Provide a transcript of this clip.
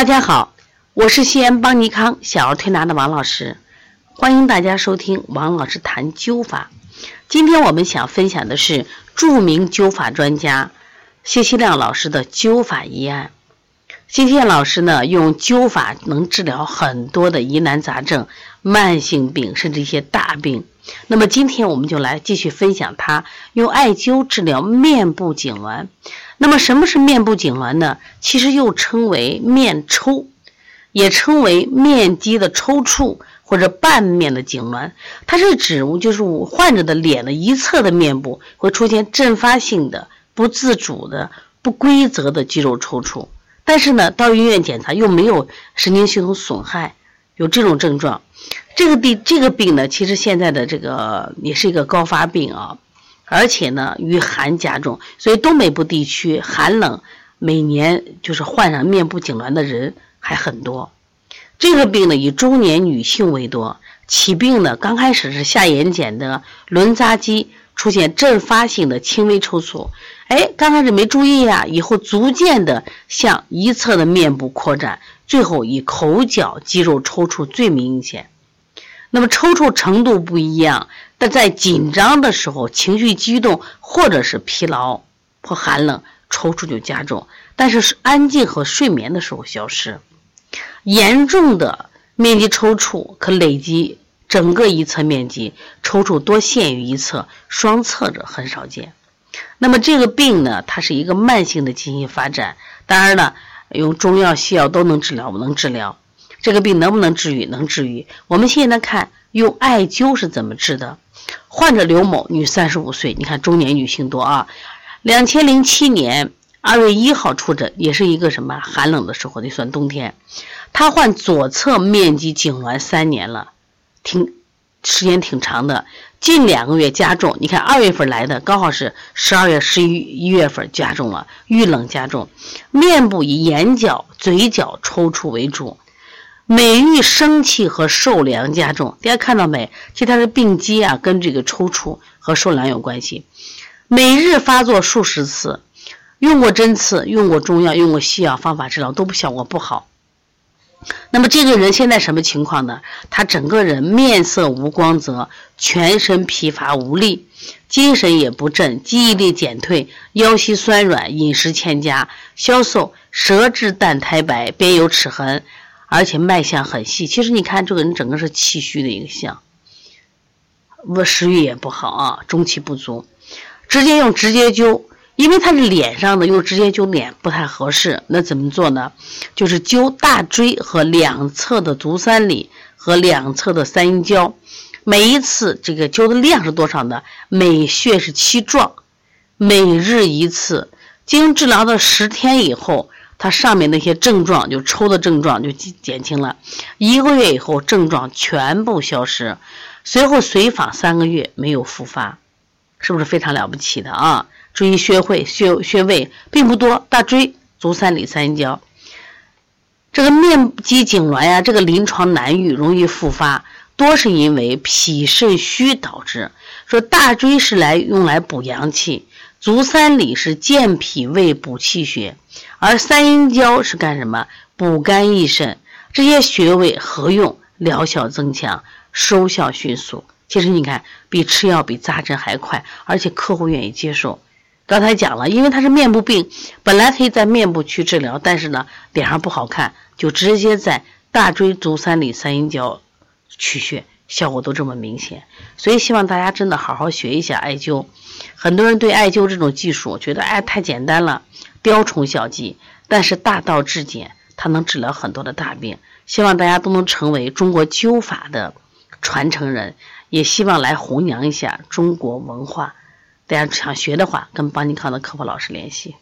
大家好，我是西安邦尼康小儿推拿的王老师，欢迎大家收听王老师谈灸法。今天我们想分享的是著名灸法专家谢希亮老师的灸法疑案。谢希亮老师呢，用灸法能治疗很多的疑难杂症、慢性病，甚至一些大病。那么今天我们就来继续分享它用艾灸治疗面部痉挛。那么什么是面部痉挛呢？其实又称为面抽，也称为面肌的抽搐或者半面的痉挛。它是指就是患者的脸的一侧的面部会出现阵发性的、不自主的、不规则的肌肉抽搐，但是呢，到医院检查又没有神经系统损害，有这种症状。这个病这个病呢，其实现在的这个也是一个高发病啊。而且呢，遇寒加重，所以东北部地区寒冷，每年就是患上面部痉挛的人还很多。这个病呢，以中年女性为多。起病呢，刚开始是下眼睑的轮匝肌出现阵发性的轻微抽搐，哎，刚开始没注意呀，以后逐渐的向一侧的面部扩展，最后以口角肌肉抽搐最明显。那么抽搐程度不一样。但在紧张的时候、情绪激动或者是疲劳或寒冷，抽搐就加重；但是安静和睡眠的时候消失。严重的面积抽搐可累积整个一侧面积，抽搐多限于一侧，双侧者很少见。那么这个病呢，它是一个慢性的进行发展。当然了，用中药、西药都能治疗，能治疗。这个病能不能治愈？能治愈。我们现在看用艾灸是怎么治的。患者刘某，女，三十五岁，你看中年女性多啊。两千零七年二月一号出诊，也是一个什么寒冷的时候，得算冬天。她患左侧面积痉挛三年了，挺时间挺长的。近两个月加重，你看二月份来的，刚好是十二月、十一一月份加重了，遇冷加重。面部以眼角、嘴角抽搐为主。每遇生气和受凉加重，大家看到没？其实它的病机啊，跟这个抽搐和受凉有关系。每日发作数十次，用过针刺，用过中药，用过西药方法治疗都不效果不好。那么这个人现在什么情况呢？他整个人面色无光泽，全身疲乏无力，精神也不振，记忆力减退，腰膝酸软，饮食欠佳，消瘦，舌质淡苔白，边有齿痕。而且脉象很细，其实你看这个人整个是气虚的一个象，我食欲也不好啊，中气不足，直接用直接灸，因为他是脸上的，用直接灸脸不太合适，那怎么做呢？就是灸大椎和两侧的足三里和两侧的三阴交，每一次这个灸的量是多少呢？每穴是七壮，每日一次，经治疗的十天以后。他上面那些症状就抽的症状就减轻了，一个月以后症状全部消失，随后随访三个月没有复发，是不是非常了不起的啊？注意穴会穴穴位并不多，大椎、足三里、三阴交。这个面肌痉挛呀，这个临床难愈，容易复发，多是因为脾肾虚导致。说大椎是来用来补阳气。足三里是健脾胃补气血，而三阴交是干什么？补肝益肾。这些穴位合用，疗效增强，收效迅速。其实你看，比吃药、比扎针还快，而且客户愿意接受。刚才讲了，因为它是面部病，本来可以在面部去治疗，但是呢，脸上不好看，就直接在大椎、足三里、三阴交取穴。效果都这么明显，所以希望大家真的好好学一下艾灸。很多人对艾灸这种技术觉得哎太简单了，雕虫小技，但是大道至简，它能治疗很多的大病。希望大家都能成为中国灸法的传承人，也希望来弘扬一下中国文化。大家想学的话，跟邦尼康的客服老师联系。